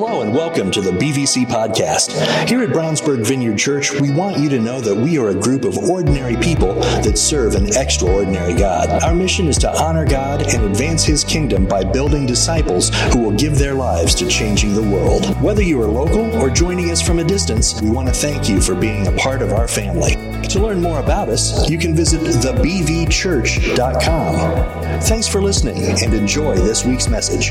Hello and welcome to the BVC podcast. Here at Brownsburg Vineyard Church, we want you to know that we are a group of ordinary people that serve an extraordinary God. Our mission is to honor God and advance His kingdom by building disciples who will give their lives to changing the world. Whether you are local or joining us from a distance, we want to thank you for being a part of our family. To learn more about us, you can visit thebvchurch.com. Thanks for listening and enjoy this week's message.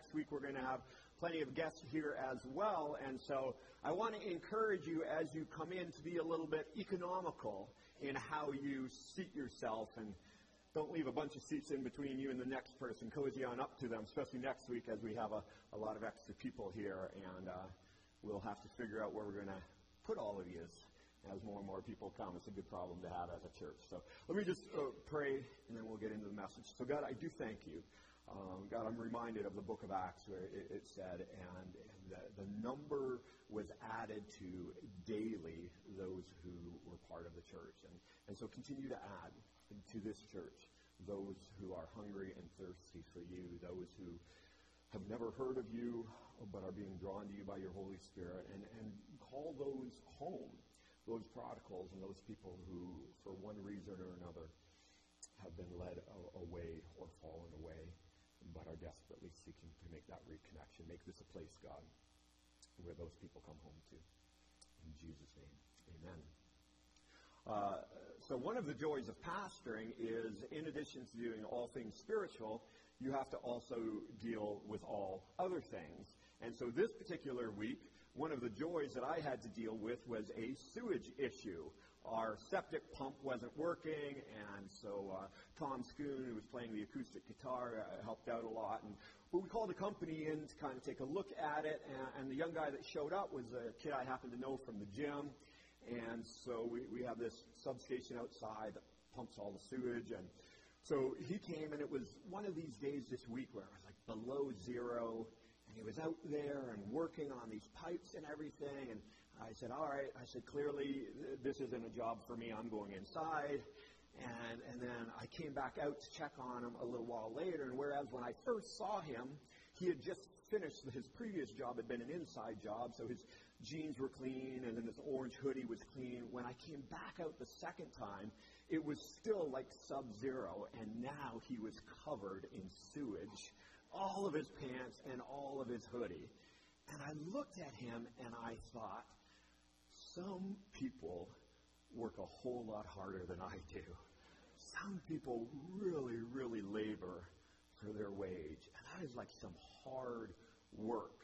Next week, we're going to have plenty of guests here as well. And so I want to encourage you as you come in to be a little bit economical in how you seat yourself and don't leave a bunch of seats in between you and the next person. Cozy on up to them, especially next week as we have a, a lot of extra people here. And uh, we'll have to figure out where we're going to put all of you as more and more people come. It's a good problem to have as a church. So let me just uh, pray, and then we'll get into the message. So, God, I do thank you. Um, God, I'm reminded of the book of Acts where it, it said, and, and the, the number was added to daily those who were part of the church. And, and so continue to add to this church those who are hungry and thirsty for you, those who have never heard of you but are being drawn to you by your Holy Spirit, and, and call those home those prodigals and those people who, for one reason or another, have been led away or fallen away, but are desperately seeking to make that reconnection. Make this a place, God, where those people come home to. In Jesus' name, amen. Uh, so one of the joys of pastoring is, in addition to doing all things spiritual, you have to also deal with all other things. And so this particular week, one of the joys that I had to deal with was a sewage issue. Our septic pump wasn't working, and so uh, Tom Schoon, who was playing the acoustic guitar, uh, helped out a lot. And we called a company in to kind of take a look at it, and, and the young guy that showed up was a kid I happened to know from the gym. And so we, we have this substation outside that pumps all the sewage. And so he came, and it was one of these days this week where it was like below zero, and he was out there and working on these pipes and everything. And I said, all right. I said, clearly, this isn't a job for me. I'm going inside. And, and then I came back out to check on him a little while later. And whereas when I first saw him, he had just finished his previous job had been an inside job, so his jeans were clean, and then his orange hoodie was clean. When I came back out the second time, it was still like sub-zero, and now he was covered in sewage, all of his pants and all of his hoodie. And I looked at him and I thought, some people work a whole lot harder than I do. Some people really, really labor for their wage. And that is like some hard work.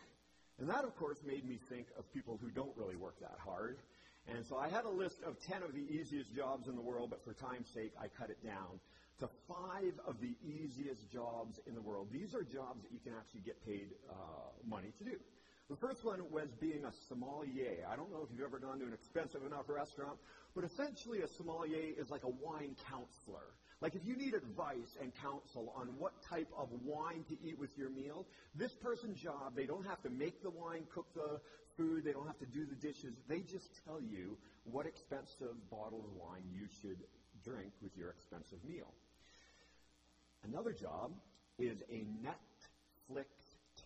And that, of course, made me think of people who don't really work that hard. And so I had a list of 10 of the easiest jobs in the world, but for time's sake, I cut it down to five of the easiest jobs in the world. These are jobs that you can actually get paid uh, money to do. The first one was being a sommelier. I don't know if you've ever gone to an expensive enough restaurant, but essentially a sommelier is like a wine counselor. Like if you need advice and counsel on what type of wine to eat with your meal, this person's job, they don't have to make the wine, cook the food, they don't have to do the dishes. They just tell you what expensive bottle of wine you should drink with your expensive meal. Another job is a Netflix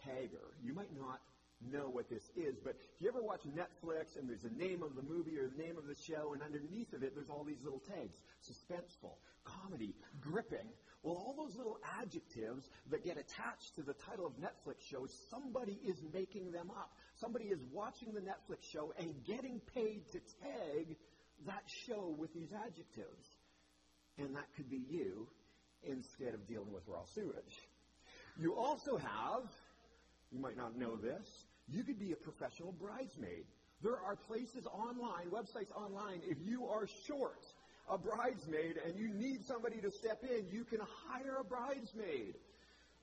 tagger. You might not know what this is, but if you ever watch Netflix and there's the name of the movie or the name of the show, and underneath of it there's all these little tags suspenseful, comedy, gripping. Well, all those little adjectives that get attached to the title of Netflix shows, somebody is making them up. Somebody is watching the Netflix show and getting paid to tag that show with these adjectives. And that could be you instead of dealing with raw sewage. You also have, you might not know this, you could be a professional bridesmaid. There are places online, websites online, if you are short a bridesmaid and you need somebody to step in, you can hire a bridesmaid.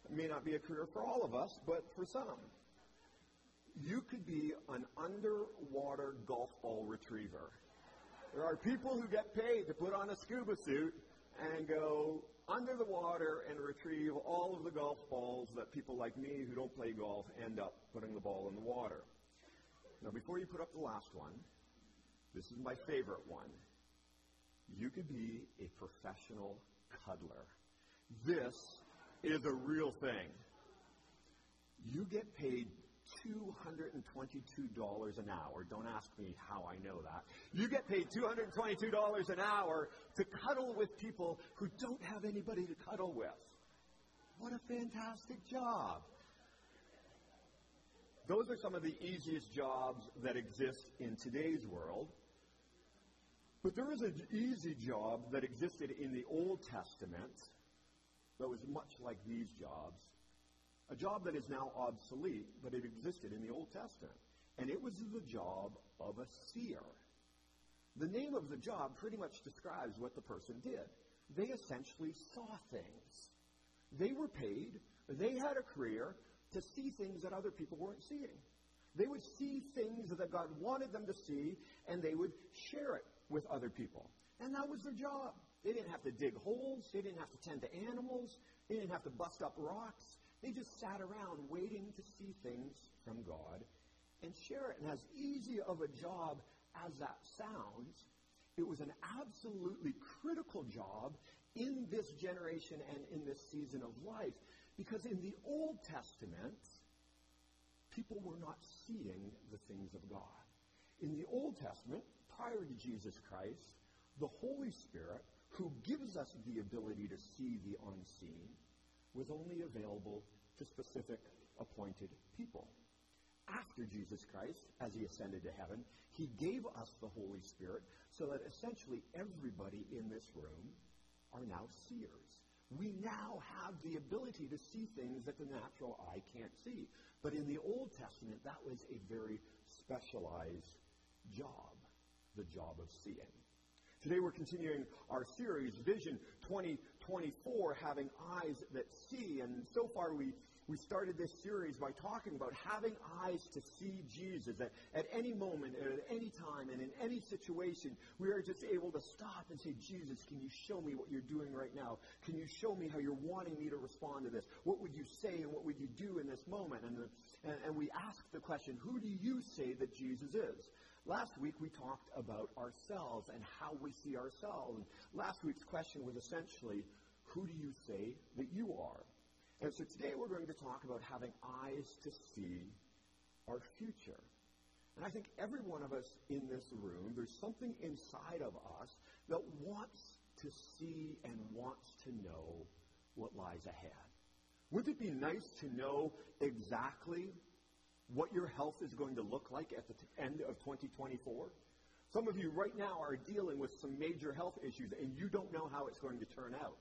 It may not be a career for all of us, but for some. You could be an underwater golf ball retriever. There are people who get paid to put on a scuba suit and go under the water and retrieve all of the golf balls that people like me who don't play golf end up putting the ball in the water. Now, before you put up the last one, this is my favorite one. You could be a professional cuddler. This is a real thing. You get paid $222 an hour. Don't ask me how I know that. You get paid $222 an hour to cuddle with people who don't have anybody to cuddle with. What a fantastic job. Those are some of the easiest jobs that exist in today's world. But there is an easy job that existed in the Old Testament that was much like these jobs. A job that is now obsolete, but it existed in the Old Testament. And it was the job of a seer. The name of the job pretty much describes what the person did. They essentially saw things. They were paid, they had a career to see things that other people weren't seeing. They would see things that God wanted them to see, and they would share it with other people. And that was their job. They didn't have to dig holes. They didn't have to tend to animals. They didn't have to bust up rocks. They just sat around waiting to see things from God and share it. And as easy of a job as that sounds, it was an absolutely critical job in this generation and in this season of life. Because in the Old Testament, people were not seeing the things of God. In the Old Testament, prior to Jesus Christ, the Holy Spirit, who gives us the ability to see the unseen, was only available to specific appointed people. After Jesus Christ, as he ascended to heaven, he gave us the Holy Spirit so that essentially everybody in this room are now seers. We now have the ability to see things that the natural eye can't see. But in the Old Testament, that was a very specialized job, the job of seeing. Today we're continuing our series, Vision 2024, having eyes that see. And so far we we started this series by talking about having eyes to see Jesus. That at any moment, at any time, and in any situation, we are just able to stop and say, Jesus, can you show me what you're doing right now? Can you show me how you're wanting me to respond to this? What would you say and what would you do in this moment? And, the, and, and we ask the question, who do you say that Jesus is? Last week we talked about ourselves and how we see ourselves. Last week's question was essentially, who do you say that you are? And so today we're going to talk about having eyes to see our future. And I think every one of us in this room, there's something inside of us that wants to see and wants to know what lies ahead. Wouldn't it be nice to know exactly what your health is going to look like at the t- end of 2024? Some of you right now are dealing with some major health issues and you don't know how it's going to turn out.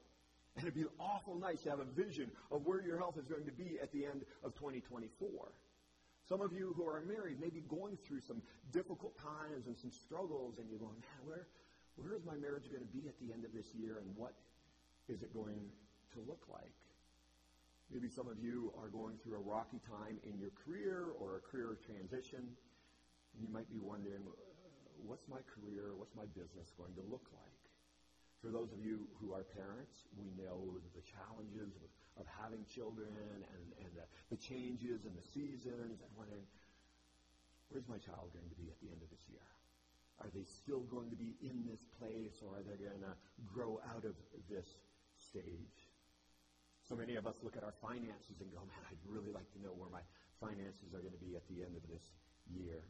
And it'd be awful nice to have a vision of where your health is going to be at the end of 2024. Some of you who are married may be going through some difficult times and some struggles, and you're going, man, where, where is my marriage going to be at the end of this year, and what is it going to look like? Maybe some of you are going through a rocky time in your career or a career transition, and you might be wondering, uh, what's my career, what's my business going to look like? For those of you who are parents, we know the challenges of, of having children and, and the, the changes and the seasons and wondering, where's my child going to be at the end of this year? Are they still going to be in this place or are they going to grow out of this stage? So many of us look at our finances and go, man, I'd really like to know where my finances are going to be at the end of this year.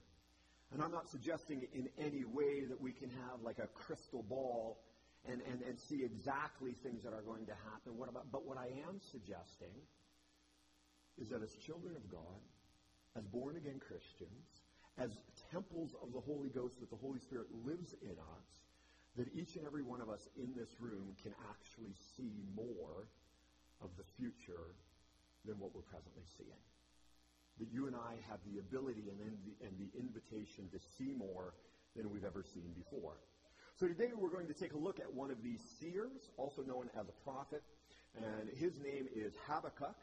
And I'm not suggesting in any way that we can have like a crystal ball and, and, and see exactly things that are going to happen. What about, but what I am suggesting is that as children of God, as born again Christians, as temples of the Holy Ghost, that the Holy Spirit lives in us, that each and every one of us in this room can actually see more of the future than what we're presently seeing. That you and I have the ability and, the, and the invitation to see more than we've ever seen before. So today we're going to take a look at one of these seers, also known as a prophet, and his name is Habakkuk.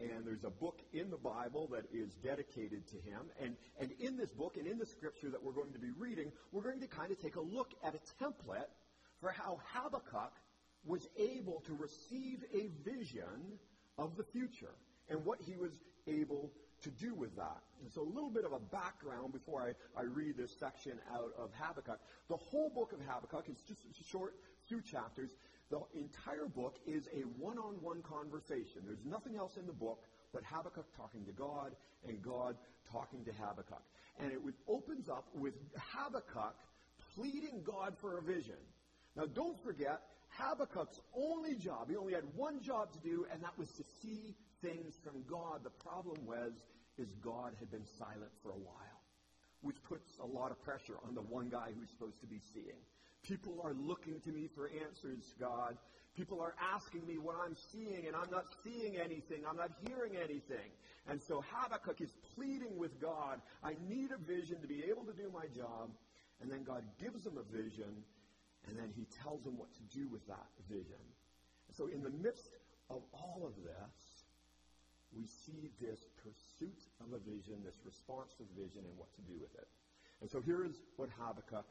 And there's a book in the Bible that is dedicated to him. And, and in this book and in the scripture that we're going to be reading, we're going to kind of take a look at a template for how Habakkuk was able to receive a vision of the future and what he was able to do with that. And so a little bit of a background before I, I read this section out of Habakkuk. The whole book of Habakkuk is just short, few chapters. The entire book is a one-on-one conversation. There's nothing else in the book but Habakkuk talking to God and God talking to Habakkuk. And it opens up with Habakkuk pleading God for a vision. Now don't forget, Habakkuk's only job, he only had one job to do, and that was to see things from God. The problem was, is God had been silent for a while, which puts a lot of pressure on the one guy who's supposed to be seeing. People are looking to me for answers, God. People are asking me what I'm seeing, and I'm not seeing anything. I'm not hearing anything. And so Habakkuk is pleading with God, I need a vision to be able to do my job. And then God gives him a vision, and then he tells him what to do with that vision. So in the midst of all of this, we see this pursuit of a vision, this response to the vision, and what to do with it. And so here is what Habakkuk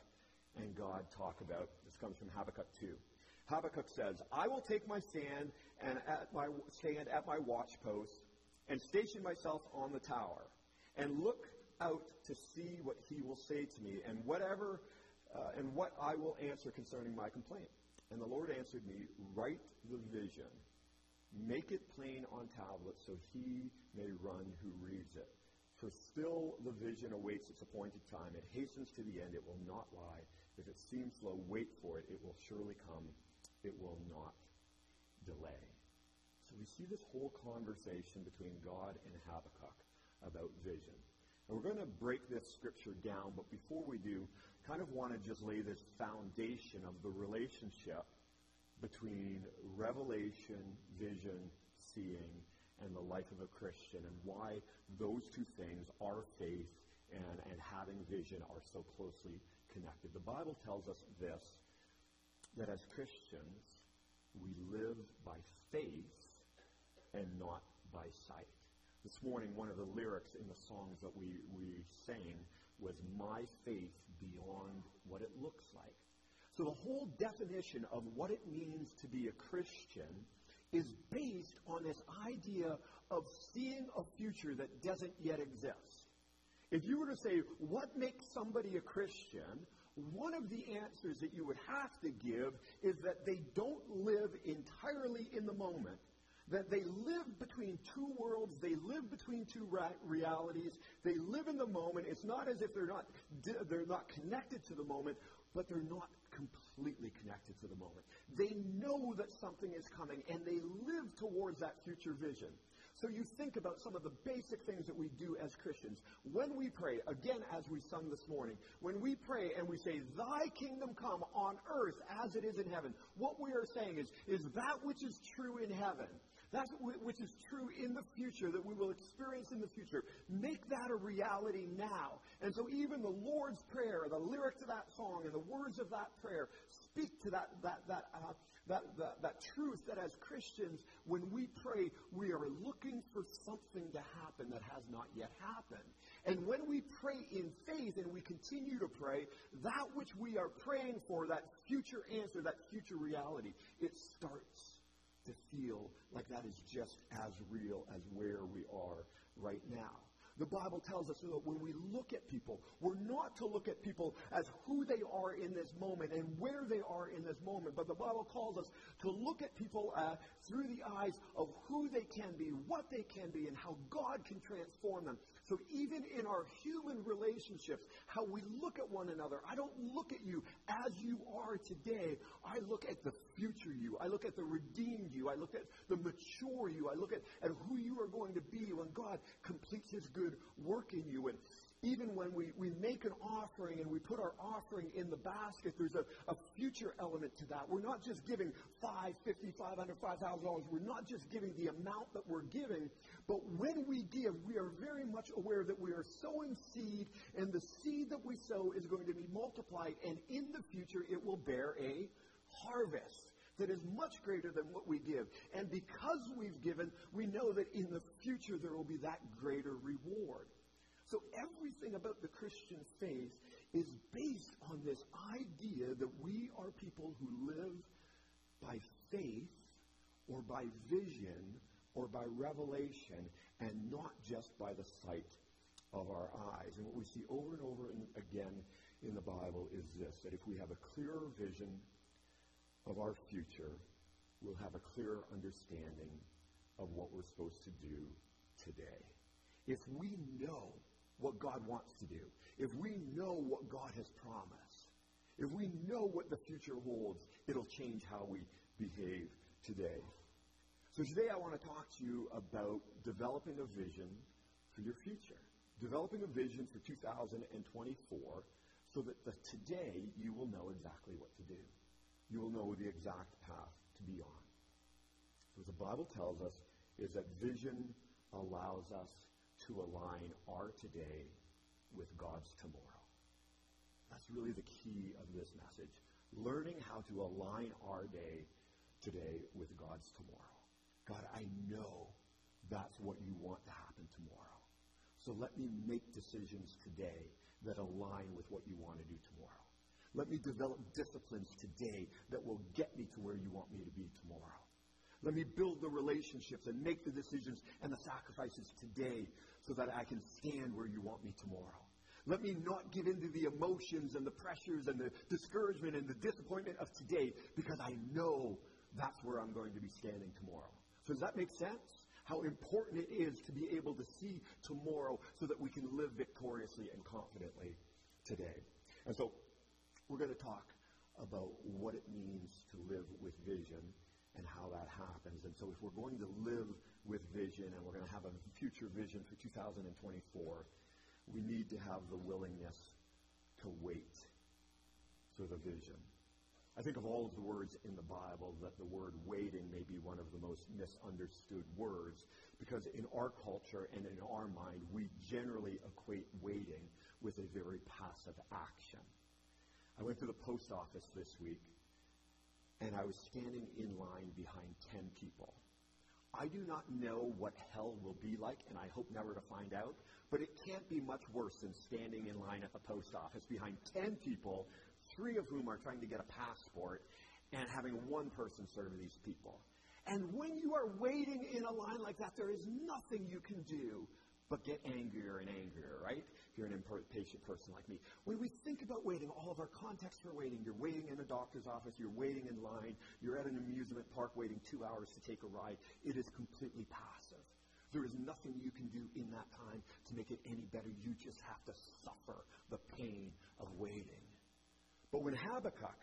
and God talk about. This comes from Habakkuk 2. Habakkuk says, I will take my stand and at my stand at my watchpost and station myself on the tower and look out to see what he will say to me and whatever uh, and what I will answer concerning my complaint. And the Lord answered me, Write the vision, make it plain on tablets, so he may run who reads it. For still the vision awaits its appointed time. It hastens to the end. It will not lie. If it seems slow, wait for it. It will surely come. It will not delay. So we see this whole conversation between God and Habakkuk about vision. And we're going to break this scripture down, but before we do, kind of want to just lay this foundation of the relationship between revelation, vision, seeing, and the life of a Christian, and why those two things, our faith and, and having vision, are so closely connected. The Bible tells us this that as Christians, we live by faith and not by sight. This morning, one of the lyrics in the songs that we, we sang was My faith beyond what it looks like. So the whole definition of what it means to be a Christian is based on this idea of seeing a future that doesn't yet exist. If you were to say, what makes somebody a Christian? One of the answers that you would have to give is that they don't live entirely in the moment, that they live between two worlds, they live between two realities, they live in the moment. It's not as if they're not, they're not connected to the moment, but they're not completely connected to the moment. They know that something is coming, and they live towards that future vision. So you think about some of the basic things that we do as Christians. When we pray, again, as we sung this morning, when we pray and we say, Thy kingdom come on earth as it is in heaven, what we are saying is, is that which is true in heaven that's which is true in the future, that we will experience in the future. Make that a reality now. And so even the Lord's Prayer, the lyric to that song, and the words of that prayer speak to that, that, that, uh, that, that, that truth that as Christians, when we pray, we are looking for something to happen that has not yet happened. And when we pray in faith and we continue to pray, that which we are praying for, that future answer, that future reality, it starts to feel like that is just as real as where we are right now. The Bible tells us that when we look at people, we're not to look at people as who they are in this moment and where they are in this moment, but the Bible calls us to look at people uh, through the eyes of who they can be, what they can be, and how God can transform them. So even in our human relationships, how we look at one another, I don't look at you as you are today. I look at the future you. I look at the redeemed you. I look at the mature you. I look at, at who you are going to be when God completes his good work in you. And even when we, we make an offering and we put our offering in the basket, there's a, a future element to that. We're not just giving five, fifty, five hundred, five thousand dollars. We're not just giving the amount that we're giving, but when we give, we are very much aware that we are sowing seed, and the seed that we sow is going to be multiplied, and in the future it will bear a harvest that is much greater than what we give. And because we've given, we know that in the future there will be that greater reward. So everything about the Christian faith is based on this idea that we are people who live by faith or by vision or by revelation, and not just by the sight of our eyes. And what we see over and over and again in the Bible is this that if we have a clearer vision of our future, we'll have a clearer understanding of what we're supposed to do today. If we know what God wants to do, if we know what God has promised, if we know what the future holds, it'll change how we behave today. So today I want to talk to you about developing a vision for your future. Developing a vision for 2024 so that the, today you will know exactly what to do. You will know the exact path to be on. What the Bible tells us is that vision allows us to align our today with God's tomorrow. That's really the key of this message. Learning how to align our day today with God's tomorrow. God, I know that's what you want to happen tomorrow. So let me make decisions today that align with what you want to do tomorrow. Let me develop disciplines today that will get me to where you want me to be tomorrow. Let me build the relationships and make the decisions and the sacrifices today so that I can stand where you want me tomorrow. Let me not give into the emotions and the pressures and the discouragement and the disappointment of today because I know that's where I'm going to be standing tomorrow. So does that make sense? How important it is to be able to see tomorrow so that we can live victoriously and confidently today. And so we're going to talk about what it means to live with vision and how that happens. And so if we're going to live with vision and we're going to have a future vision for 2024, we need to have the willingness to wait for the vision. I think of all of the words in the Bible that the word waiting may be one of the most misunderstood words because in our culture and in our mind, we generally equate waiting with a very passive action. I went to the post office this week and I was standing in line behind 10 people. I do not know what hell will be like, and I hope never to find out, but it can't be much worse than standing in line at the post office behind 10 people three of whom are trying to get a passport, and having one person serve these people. And when you are waiting in a line like that, there is nothing you can do but get angrier and angrier, right? You're an impatient person like me. When we think about waiting, all of our context for waiting, you're waiting in a doctor's office, you're waiting in line, you're at an amusement park waiting two hours to take a ride, it is completely passive. There is nothing you can do in that time to make it any better. You just have to suffer the pain of waiting. But when Habakkuk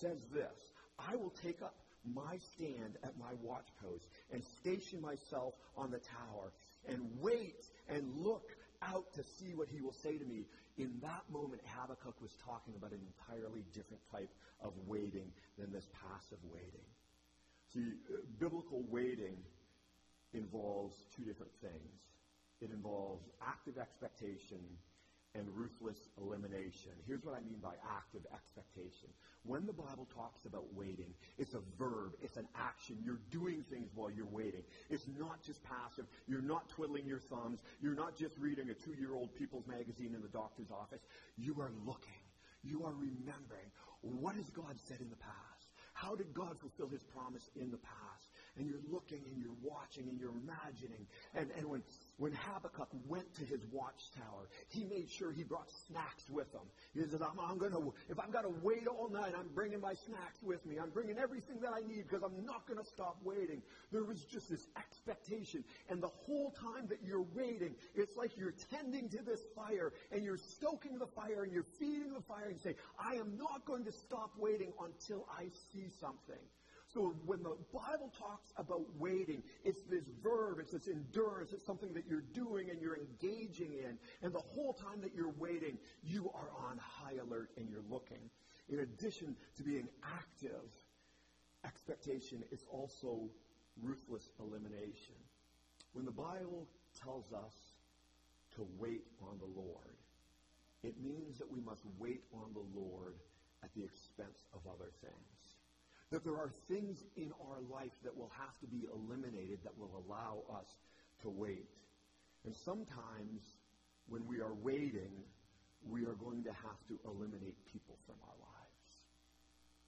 says this, I will take up my stand at my watch post and station myself on the tower and wait and look out to see what he will say to me. In that moment, Habakkuk was talking about an entirely different type of waiting than this passive waiting. See, biblical waiting involves two different things. It involves active expectation and ruthless elimination. Here's what I mean by active expectation. When the Bible talks about waiting, it's a verb, it's an action. You're doing things while you're waiting. It's not just passive. You're not twiddling your thumbs. You're not just reading a two year old People's Magazine in the doctor's office. You are looking. You are remembering. What has God said in the past? How did God fulfill his promise in the past? And you're looking and you're watching and you're imagining. And, and when when Habakkuk went to his watchtower, he made sure he brought snacks with him. He said, I'm, I'm going to, if I've got to wait all night, I'm bringing my snacks with me. I'm bringing everything that I need because I'm not going to stop waiting. There was just this expectation. And the whole time that you're waiting, it's like you're tending to this fire and you're stoking the fire and you're feeding the fire and say, I am not going to stop waiting until I see something. So when the Bible talks about waiting, it's this verb, it's this endurance, it's something that you're doing and you're engaging in. And the whole time that you're waiting, you are on high alert and you're looking. In addition to being active, expectation is also ruthless elimination. When the Bible tells us to wait on the Lord, it means that we must wait on the Lord at the expense of other things. That there are things in our life that will have to be eliminated that will allow us to wait. And sometimes when we are waiting, we are going to have to eliminate people from our lives.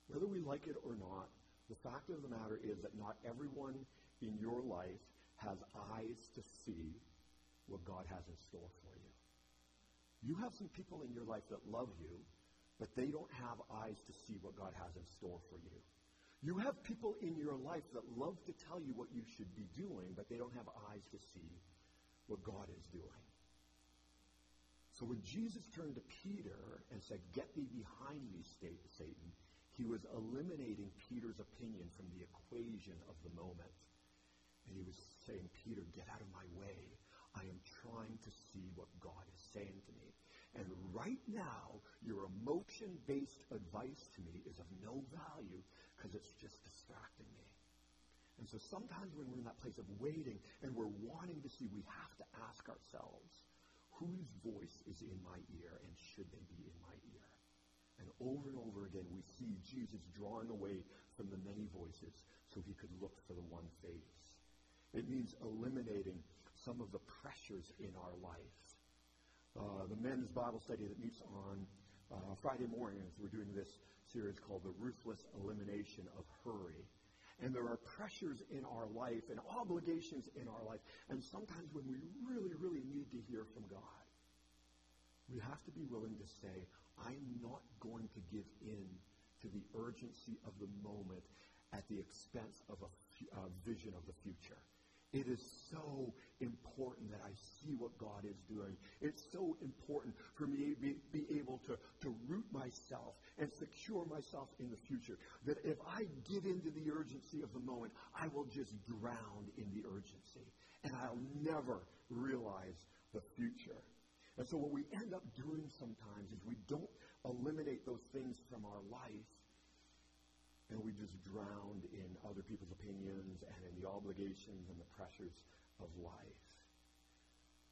Whether we like it or not, the fact of the matter is that not everyone in your life has eyes to see what God has in store for you. You have some people in your life that love you, but they don't have eyes to see what God has in store for you. You have people in your life that love to tell you what you should be doing, but they don't have eyes to see what God is doing. So when Jesus turned to Peter and said, Get thee behind me, Satan, he was eliminating Peter's opinion from the equation of the moment. And he was saying, Peter, get out of my way. I am trying to see what God is saying to me. And right now, your emotion based advice to me is of no value because it's just distracting me. And so sometimes when we're in that place of waiting and we're wanting to see, we have to ask ourselves, whose voice is in my ear and should they be in my ear? And over and over again, we see Jesus drawing away from the many voices so he could look for the one face. It means eliminating some of the pressures in our life. Uh, the men's Bible study that meets on uh, Friday mornings, we're doing this series called The Ruthless Elimination of Hurry. And there are pressures in our life and obligations in our life. And sometimes when we really, really need to hear from God, we have to be willing to say, I'm not going to give in to the urgency of the moment at the expense of a, a uh, vision of the future. It is so important that I see what God is doing. It's so important for me to be, be, able to, to root myself and secure myself in the future. That if I give into the urgency of the moment, I will just drown in the urgency. And I'll never realize the future. And so what we end up doing sometimes is we don't eliminate those things from our life and we just drowned in other people's opinions and in the obligations and the pressures of life.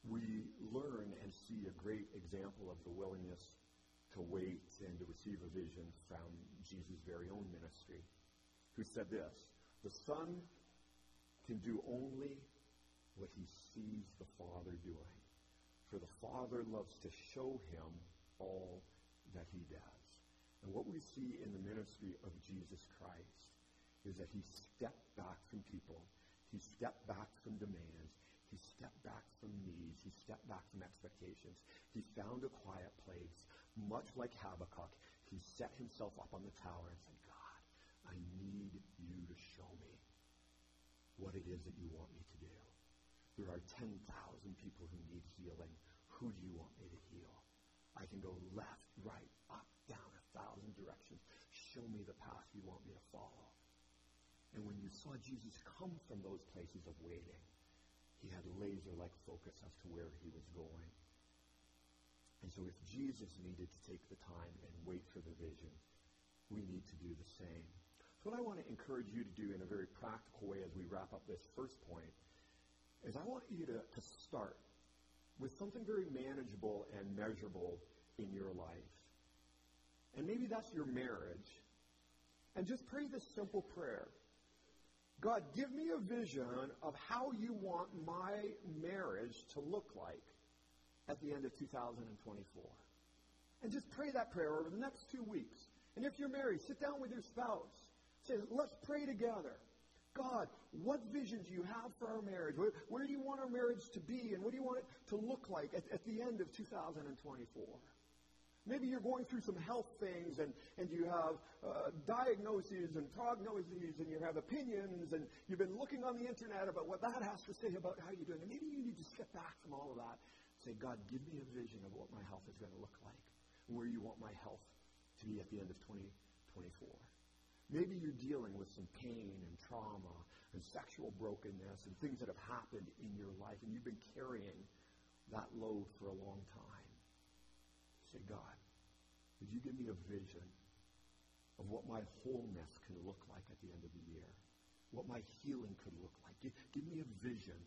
We learn and see a great example of the willingness to wait and to receive a vision from Jesus' very own ministry, who said this The Son can do only what he sees the Father doing, for the Father loves to show him all that he does. And what we see in the ministry of Jesus Christ is that he stepped back from people. He stepped back from demands. He stepped back from needs. He stepped back from expectations. He found a quiet place. Much like Habakkuk, he set himself up on the tower and said, God, I need you to show me what it is that you want me to do. There are 10,000 people who need healing. Who do you want me to heal? I can go left, right, up, down, thousand directions. Show me the path you want me to follow. And when you saw Jesus come from those places of waiting, he had laser-like focus as to where he was going. And so if Jesus needed to take the time and wait for the vision, we need to do the same. So what I want to encourage you to do in a very practical way as we wrap up this first point is I want you to, to start with something very manageable and measurable in your life. And maybe that's your marriage. And just pray this simple prayer God, give me a vision of how you want my marriage to look like at the end of 2024. And just pray that prayer over the next two weeks. And if you're married, sit down with your spouse. Say, let's pray together. God, what vision do you have for our marriage? Where, where, do you want our marriage to be? And what do you want it to look like at, at the end of 2024? Maybe you're going through some health things and, and you have uh, diagnoses and prognoses and you have opinions and you've been looking on the internet about what that has to say about how you're doing. And maybe you need to step back from all of that and say, God, give me a vision of what my health is going to look like where you want my health to be at the end of 2024. Maybe you're dealing with some pain and trauma and sexual brokenness and things that have happened in your life and you've been carrying that load for a long time. Say, God, would you give me a vision of what my wholeness can look like at the end of the year? What my healing could look like? Give, give me a vision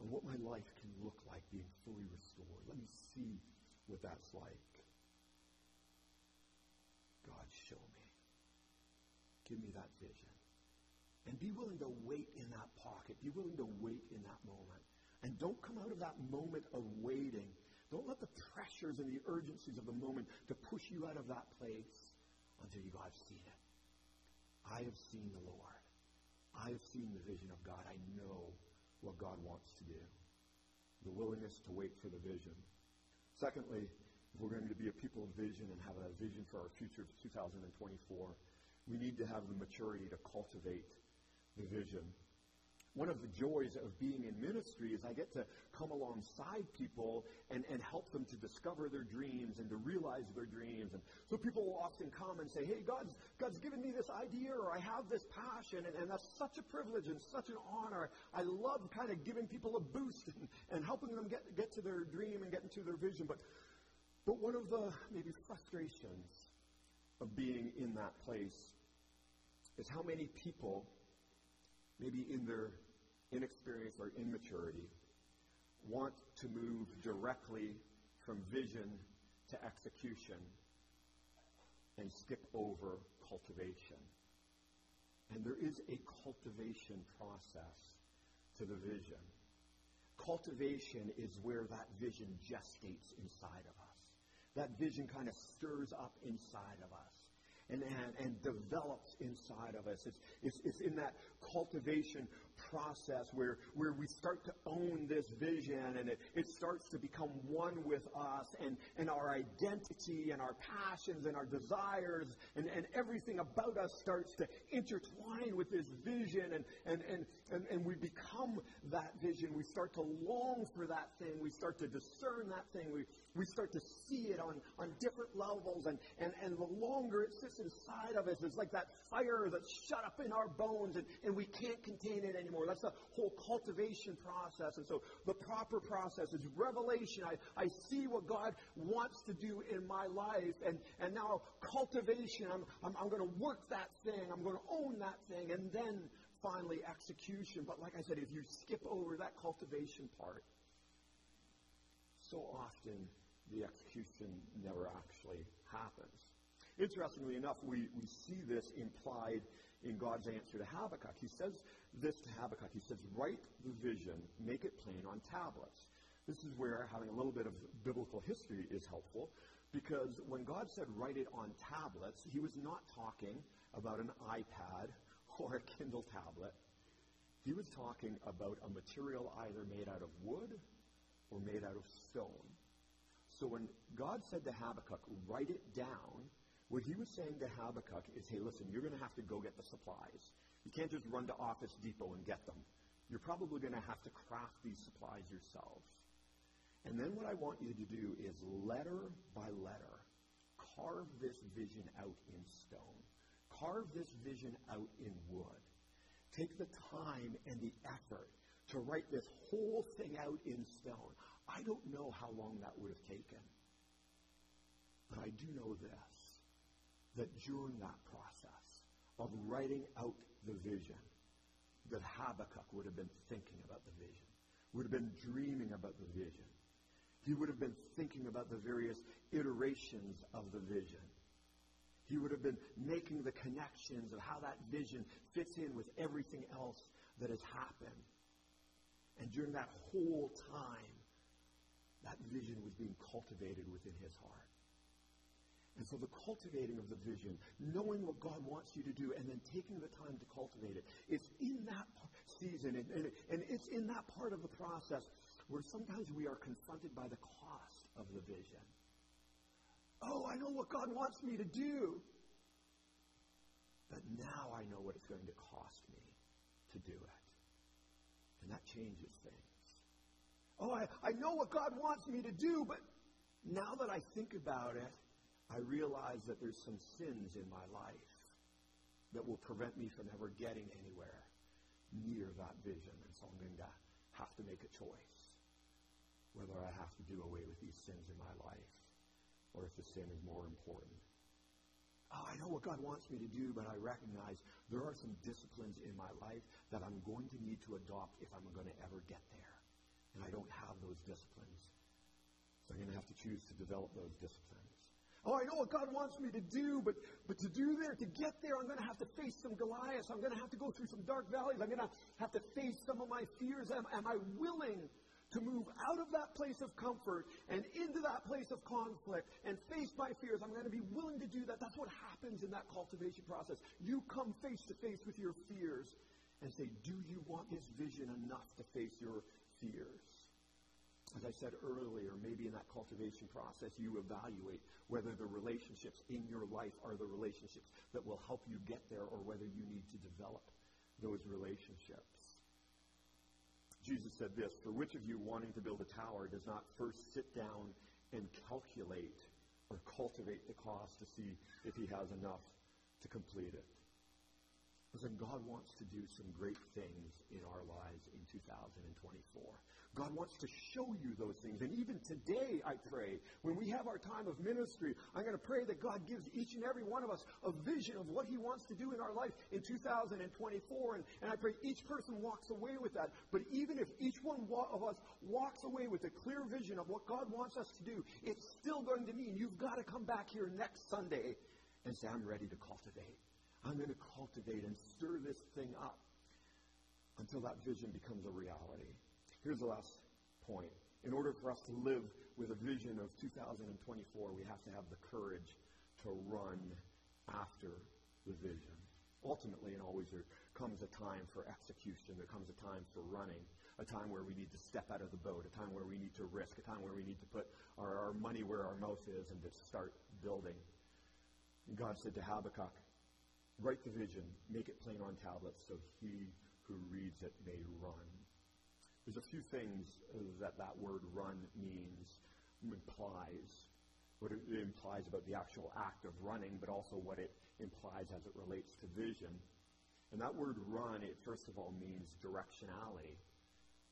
of what my life can look like being fully restored. Let me see what that's like. God, show me. Give me that vision. And be willing to wait in that pocket. Be willing to wait in that moment. And don't come out of that moment of waiting don't let the pressures and the urgencies of the moment to push you out of that place until you go, I've seen it. I have seen the Lord. I have seen the vision of God. I know what God wants to do. The willingness to wait for the vision. Secondly, if we're going to be a people of vision and have a vision for our future of 2024, we need to have the maturity to cultivate the vision one of the joys of being in ministry is I get to come alongside people and, and help them to discover their dreams and to realize their dreams. And so people will often come and say, hey, God's, God's given me this idea or I have this passion. And, and that's such a privilege and such an honor. I love kind of giving people a boost and, and helping them get, get to their dream and get into their vision. But, but one of the maybe frustrations of being in that place is how many people, maybe in their inexperience or immaturity want to move directly from vision to execution and skip over cultivation. And there is a cultivation process to the vision. Cultivation is where that vision gestates inside of us. That vision kind of stirs up inside of us and, and, and develops inside of us. It's, it's, it's in that cultivation process where, where we start to own this vision and it, it starts to become one with us and, and our identity and our passions and our desires and, and everything about us starts to intertwine with this vision and, and, and, and, and we become that vision. We start to long for that thing. We start to discern that thing. We, we start to see it on, on different levels and, and, and the longer it sits inside of us, it's like that fire that's shut up in our bones and, and we can't contain it anymore. That's the whole cultivation process. And so the proper process is revelation. I, I see what God wants to do in my life. And, and now cultivation, I'm, I'm, I'm going to work that thing. I'm going to own that thing. And then finally execution. But like I said, if you skip over that cultivation part, so often the execution never actually happens. Interestingly enough, we, we see this implied in God's answer to Habakkuk. He says this to Habakkuk. He says, Write the vision, make it plain on tablets. This is where having a little bit of biblical history is helpful because when God said write it on tablets, he was not talking about an iPad or a Kindle tablet. He was talking about a material either made out of wood or made out of stone. So when God said to Habakkuk, write it down, what he was saying to Habakkuk is, hey, listen, you're going to have to go get the supplies. You can't just run to Office Depot and get them. You're probably going to have to craft these supplies yourselves. And then what I want you to do is letter by letter, carve this vision out in stone. Carve this vision out in wood. Take the time and the effort to write this whole thing out in stone. I don't know how long that would have taken. But I do know this that during that process of writing out the vision, that Habakkuk would have been thinking about the vision, would have been dreaming about the vision. He would have been thinking about the various iterations of the vision. He would have been making the connections of how that vision fits in with everything else that has happened. And during that whole time, that vision was being cultivated within his heart. And so the cultivating of the vision, knowing what God wants you to do, and then taking the time to cultivate it, it's in that season, and, and, and it's in that part of the process where sometimes we are confronted by the cost of the vision. Oh, I know what God wants me to do. But now I know what it's going to cost me to do it. And that changes things. Oh, I, I know what God wants me to do, but now that I think about it, I realize that there's some sins in my life that will prevent me from ever getting anywhere near that vision. And so I'm going to have to make a choice whether I have to do away with these sins in my life or if the sin is more important. Oh, I know what God wants me to do, but I recognize there are some disciplines in my life that I'm going to need to adopt if I'm going to ever get there. And I don't have those disciplines. So I'm going to have to choose to develop those disciplines. Oh, I know what God wants me to do, but, but to do there, to get there, I'm going to have to face some Goliaths. I'm going to have to go through some dark valleys. I'm going to have to face some of my fears. Am, am I willing to move out of that place of comfort and into that place of conflict and face my fears? I'm going to be willing to do that. That's what happens in that cultivation process. You come face to face with your fears and say, Do you want this vision enough to face your fears? As I said earlier, maybe in that cultivation process, you evaluate whether the relationships in your life are the relationships that will help you get there or whether you need to develop those relationships. Jesus said this For which of you wanting to build a tower does not first sit down and calculate or cultivate the cost to see if he has enough to complete it? Listen, God wants to do some great things in our lives in 2024. God wants to show you those things. And even today, I pray, when we have our time of ministry, I'm going to pray that God gives each and every one of us a vision of what He wants to do in our life in 2024. And, and I pray each person walks away with that. But even if each one of us walks away with a clear vision of what God wants us to do, it's still going to mean you've got to come back here next Sunday and say, I'm ready to cultivate. I'm going to cultivate and stir this thing up until that vision becomes a reality. Here's the last point. In order for us to live with a vision of 2024, we have to have the courage to run after the vision. Ultimately, and always, there comes a time for execution. There comes a time for running, a time where we need to step out of the boat, a time where we need to risk, a time where we need to put our, our money where our mouth is and to start building. And God said to Habakkuk, Write the vision, make it plain on tablets, so he who reads it may run. There's a few things that that word run means, implies. What it implies about the actual act of running, but also what it implies as it relates to vision. And that word run, it first of all means directionality.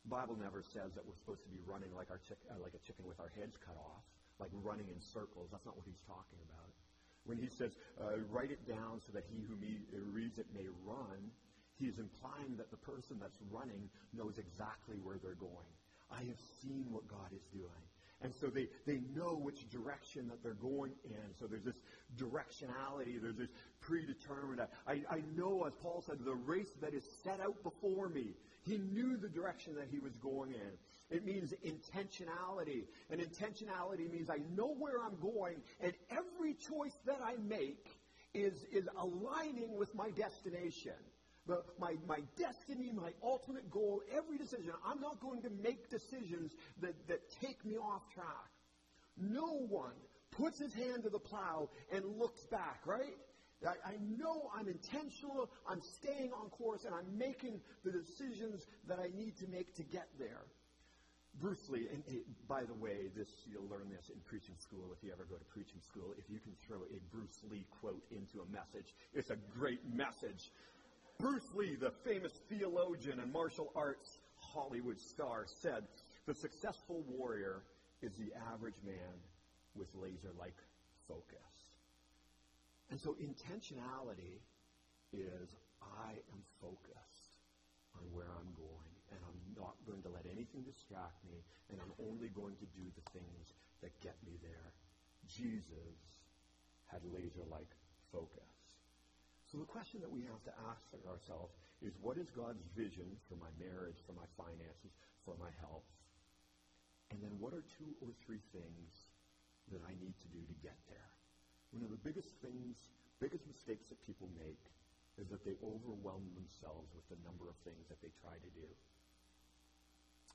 The Bible never says that we're supposed to be running like, our chick, uh, like a chicken with our heads cut off, like running in circles. That's not what he's talking about when he says, uh, write it down so that he who me, uh, reads it may run, he is implying that the person that's running knows exactly where they're going. I have seen what God is doing. And so they, they know which direction that they're going in. So there's this directionality, there's this predetermined. I, I know, as Paul said, the race that is set out before me. He knew the direction that he was going in. It means intentionality. And intentionality means I know where I'm going, and every choice that I make is, is aligning with my destination. The, my, my destiny, my ultimate goal, every decision. I'm not going to make decisions that, that take me off track. No one puts his hand to the plow and looks back, right? I, I know I'm intentional, I'm staying on course, and I'm making the decisions that I need to make to get there. Bruce Lee, and, and, by the way, this you'll learn this in preaching school if you ever go to preaching school. If you can throw a Bruce Lee quote into a message, it's a great message. Bruce Lee, the famous theologian and martial arts Hollywood star, said, "The successful warrior is the average man with laser-like focus." And so, intentionality is I am focused on where I'm going and I'm not going to let anything distract me, and I'm only going to do the things that get me there. Jesus had laser like focus. So the question that we have to ask ourselves is what is God's vision for my marriage, for my finances, for my health? And then what are two or three things that I need to do to get there? One of the biggest things, biggest mistakes that people make is that they overwhelm themselves with the number of things that they try to do.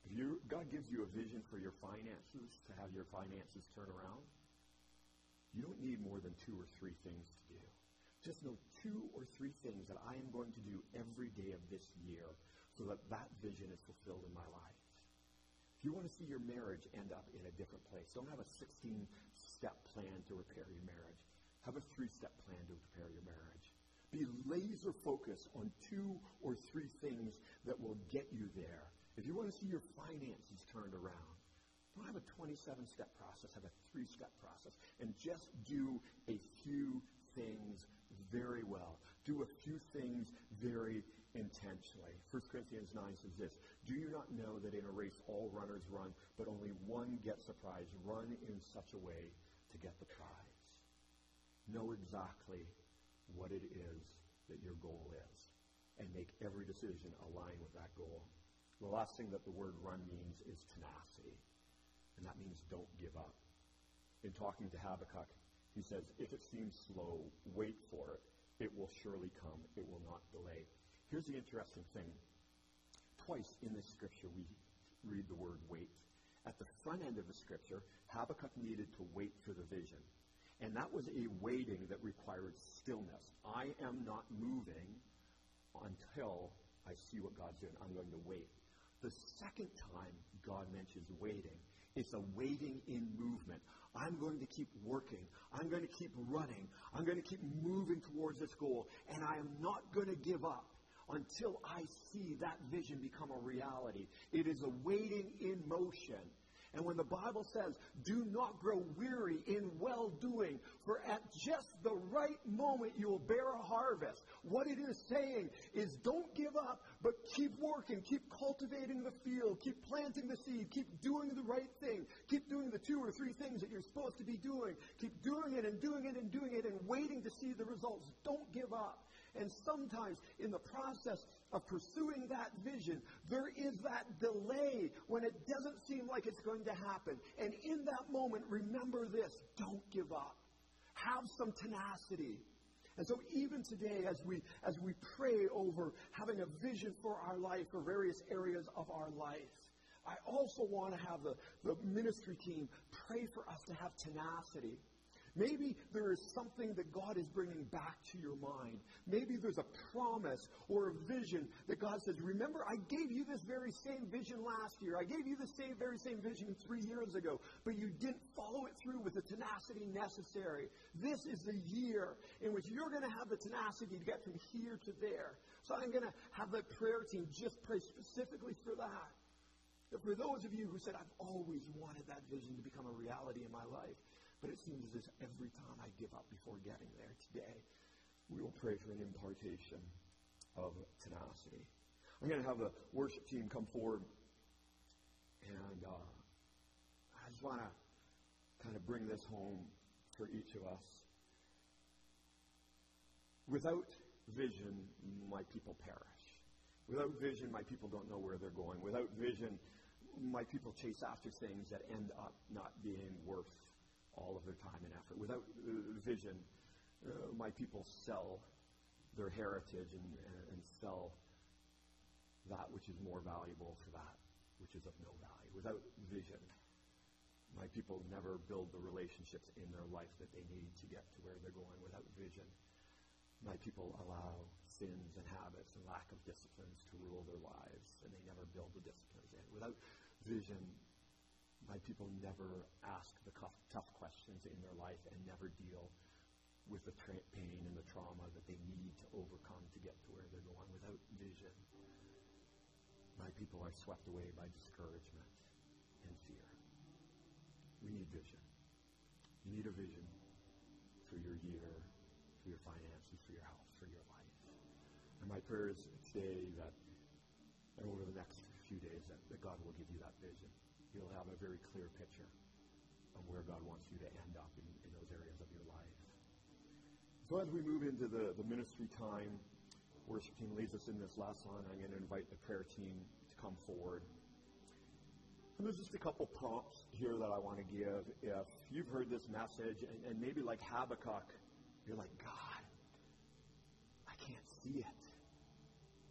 If you, God gives you a vision for your finances, to have your finances turn around, you don't need more than two or three things to do. Just know two or three things that I am going to do every day of this year so that that vision is fulfilled in my life. If you want to see your marriage end up in a different place, don't have a 16-step plan to repair your marriage. Have a three-step plan to repair your marriage. Be laser focused on two or three things that will get you there if you want to see your finances turned around, don't have a 27 step process, have a three step process. And just do a few things very well. Do a few things very intentionally. 1 Corinthians 9 says this Do you not know that in a race all runners run, but only one gets the prize? Run in such a way to get the prize. Know exactly what it is that your goal is, and make every decision align with that goal. The last thing that the word run means is tenacity. And that means don't give up. In talking to Habakkuk, he says, if it seems slow, wait for it. It will surely come. It will not delay. Here's the interesting thing. Twice in this scripture, we read the word wait. At the front end of the scripture, Habakkuk needed to wait for the vision. And that was a waiting that required stillness. I am not moving until I see what God's doing. I'm going to wait. The second time God mentions waiting, it's a waiting in movement. I'm going to keep working. I'm going to keep running. I'm going to keep moving towards this goal. And I am not going to give up until I see that vision become a reality. It is a waiting in motion. And when the Bible says, do not grow weary in well doing, for at just the right moment you will bear a harvest. What it is saying is don't give up, but keep working, keep cultivating the field, keep planting the seed, keep doing the right thing, keep doing the two or three things that you're supposed to be doing, keep doing it and doing it and doing it and waiting to see the results. Don't give up. And sometimes in the process of pursuing that vision, there is that delay when it doesn't seem like it's going to happen. And in that moment, remember this don't give up. Have some tenacity. And so even today, as we, as we pray over having a vision for our life, for various areas of our life, I also want to have the, the ministry team pray for us to have tenacity. Maybe there is something that God is bringing back to your mind. Maybe there's a promise or a vision that God says, Remember, I gave you this very same vision last year. I gave you the same, very same vision three years ago, but you didn't follow it through with the tenacity necessary. This is the year in which you're going to have the tenacity to get from here to there. So I'm going to have the prayer team just pray specifically for that. But for those of you who said, I've always wanted that vision to become a reality in my life, but it seems as if every time I give up before getting there today, we will pray for an impartation of tenacity. I'm going to have the worship team come forward, and uh, I just want to kind of bring this home for each of us. Without vision, my people perish. Without vision, my people don't know where they're going. Without vision, my people chase after things that end up not being worth all of their time and effort. Without uh, vision, uh, my people sell their heritage and, and sell that which is more valuable for that which is of no value. Without vision, my people never build the relationships in their life that they need to get to where they're going. Without vision, my people allow sins and habits and lack of disciplines to rule their lives, and they never build the disciplines in. Without vision, my people never ask the tough questions in their life and never deal with the tra- pain and the trauma that they need to overcome to get to where they're going. Without vision, my people are swept away by discouragement and fear. We need vision. You need a vision for your year, for your finances, for your health, for your life. And my prayer is today that, and over the next few days, that, that God will give you that vision you'll have a very clear picture of where God wants you to end up in, in those areas of your life. So as we move into the, the ministry time, worship team leads us in this last line. I'm going to invite the prayer team to come forward. And there's just a couple prompts here that I want to give. If you've heard this message, and, and maybe like Habakkuk, you're like, God, I can't see it.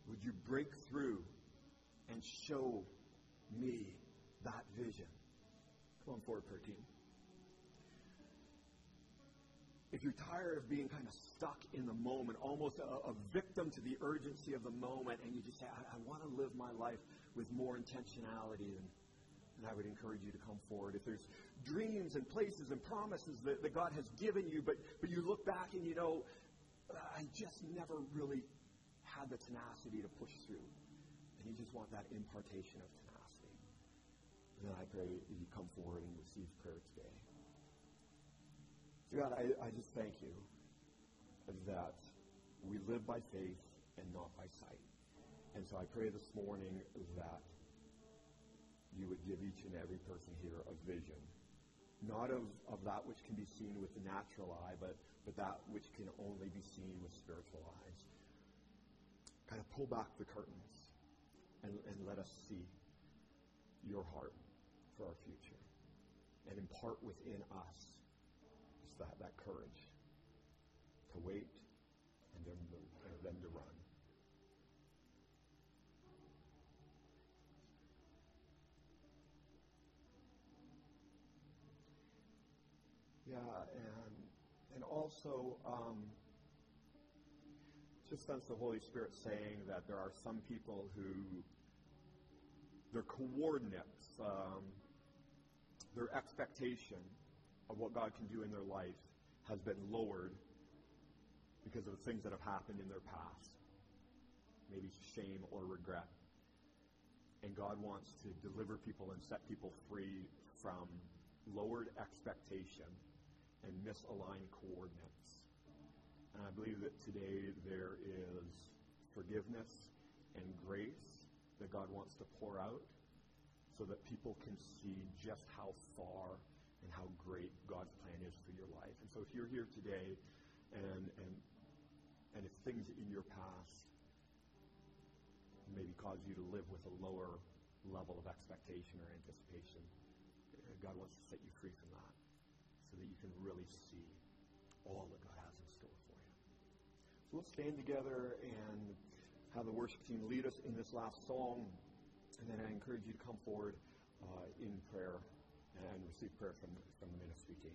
Would you break through and show me that vision. Come on forward, prayer team. If you're tired of being kind of stuck in the moment, almost a, a victim to the urgency of the moment, and you just say, I, I want to live my life with more intentionality, then, then I would encourage you to come forward. If there's dreams and places and promises that, that God has given you, but, but you look back and you know, I just never really had the tenacity to push through. And you just want that impartation of tenacity. And I pray that you come forward and receive prayer today. So God, I, I just thank you that we live by faith and not by sight. And so I pray this morning that you would give each and every person here a vision, not of, of that which can be seen with the natural eye, but, but that which can only be seen with spiritual eyes. Kind of pull back the curtains and, and let us see your heart for our future and impart within us that, that courage to wait and then, to, and then to run. Yeah, and, and also, um, just sense the Holy Spirit saying that there are some people who, they're coordinates. Um, their expectation of what God can do in their life has been lowered because of the things that have happened in their past. Maybe shame or regret. And God wants to deliver people and set people free from lowered expectation and misaligned coordinates. And I believe that today there is forgiveness and grace that God wants to pour out so that people can see just how far and how great God's plan is for your life. And so if you're here today and and and if things in your past maybe cause you to live with a lower level of expectation or anticipation, God wants to set you free from that so that you can really see all that God has in store for you. So let's stand together and have the worship team lead us in this last song and then I encourage you to come forward uh, in prayer and receive prayer from, from the ministry team.